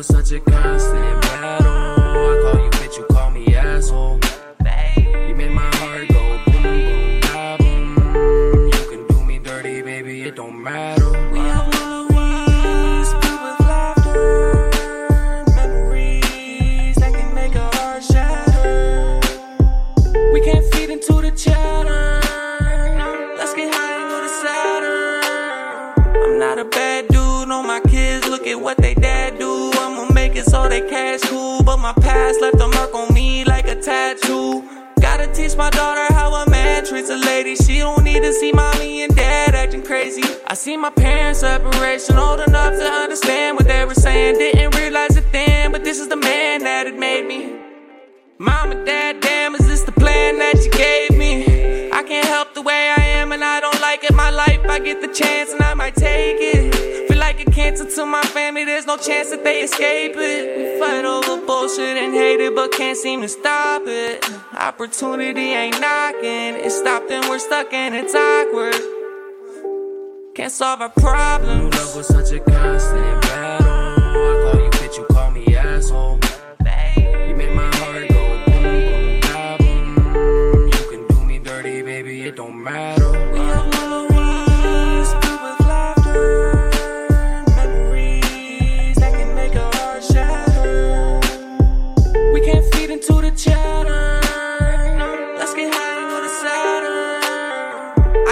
was such a constant battle? I call you bitch, you call me asshole. A bad dude. No, my kids look at what they dad do. I'ma make it so they cash cool. But my past left a mark on me like a tattoo. Gotta teach my daughter how a man treats a lady. She don't need to see mommy and dad acting crazy. I see my parents' separation, old enough to understand what they were saying. Didn't realize it then, but this is the man that it made me. Mom and dad, damn, is this the plan that you gave help the way I am and I don't like it. My life, I get the chance and I might take it. Feel like a cancer to my family, there's no chance that they escape it. We fight over bullshit and hate it, but can't seem to stop it. Opportunity ain't knocking, it stopped and we're stuck and it's awkward. Can't solve our problems.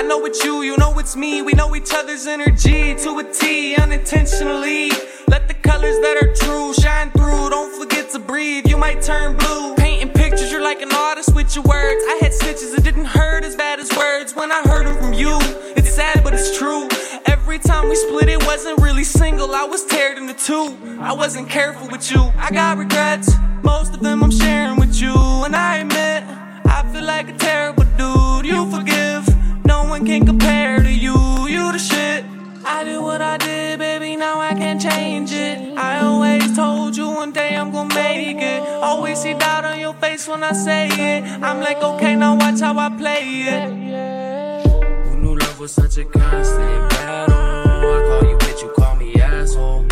Know it's you, you know it's me. We know each other's energy to a T, unintentionally. Let the colors that are true shine through. Don't forget to breathe, you might turn blue. Painting pictures, you're like an artist with your words. I had stitches, it didn't hurt as bad as words when I heard them from you. It's sad, but it's true. Every time we split, it wasn't really single. I was teared into two. I wasn't careful with you. I got regrets. Most of them I'm sharing with you. Make it. Always see doubt on your face when I say it. I'm like, okay, now watch how I play it. Who knew love was such a constant battle? I call you bitch, you call me asshole.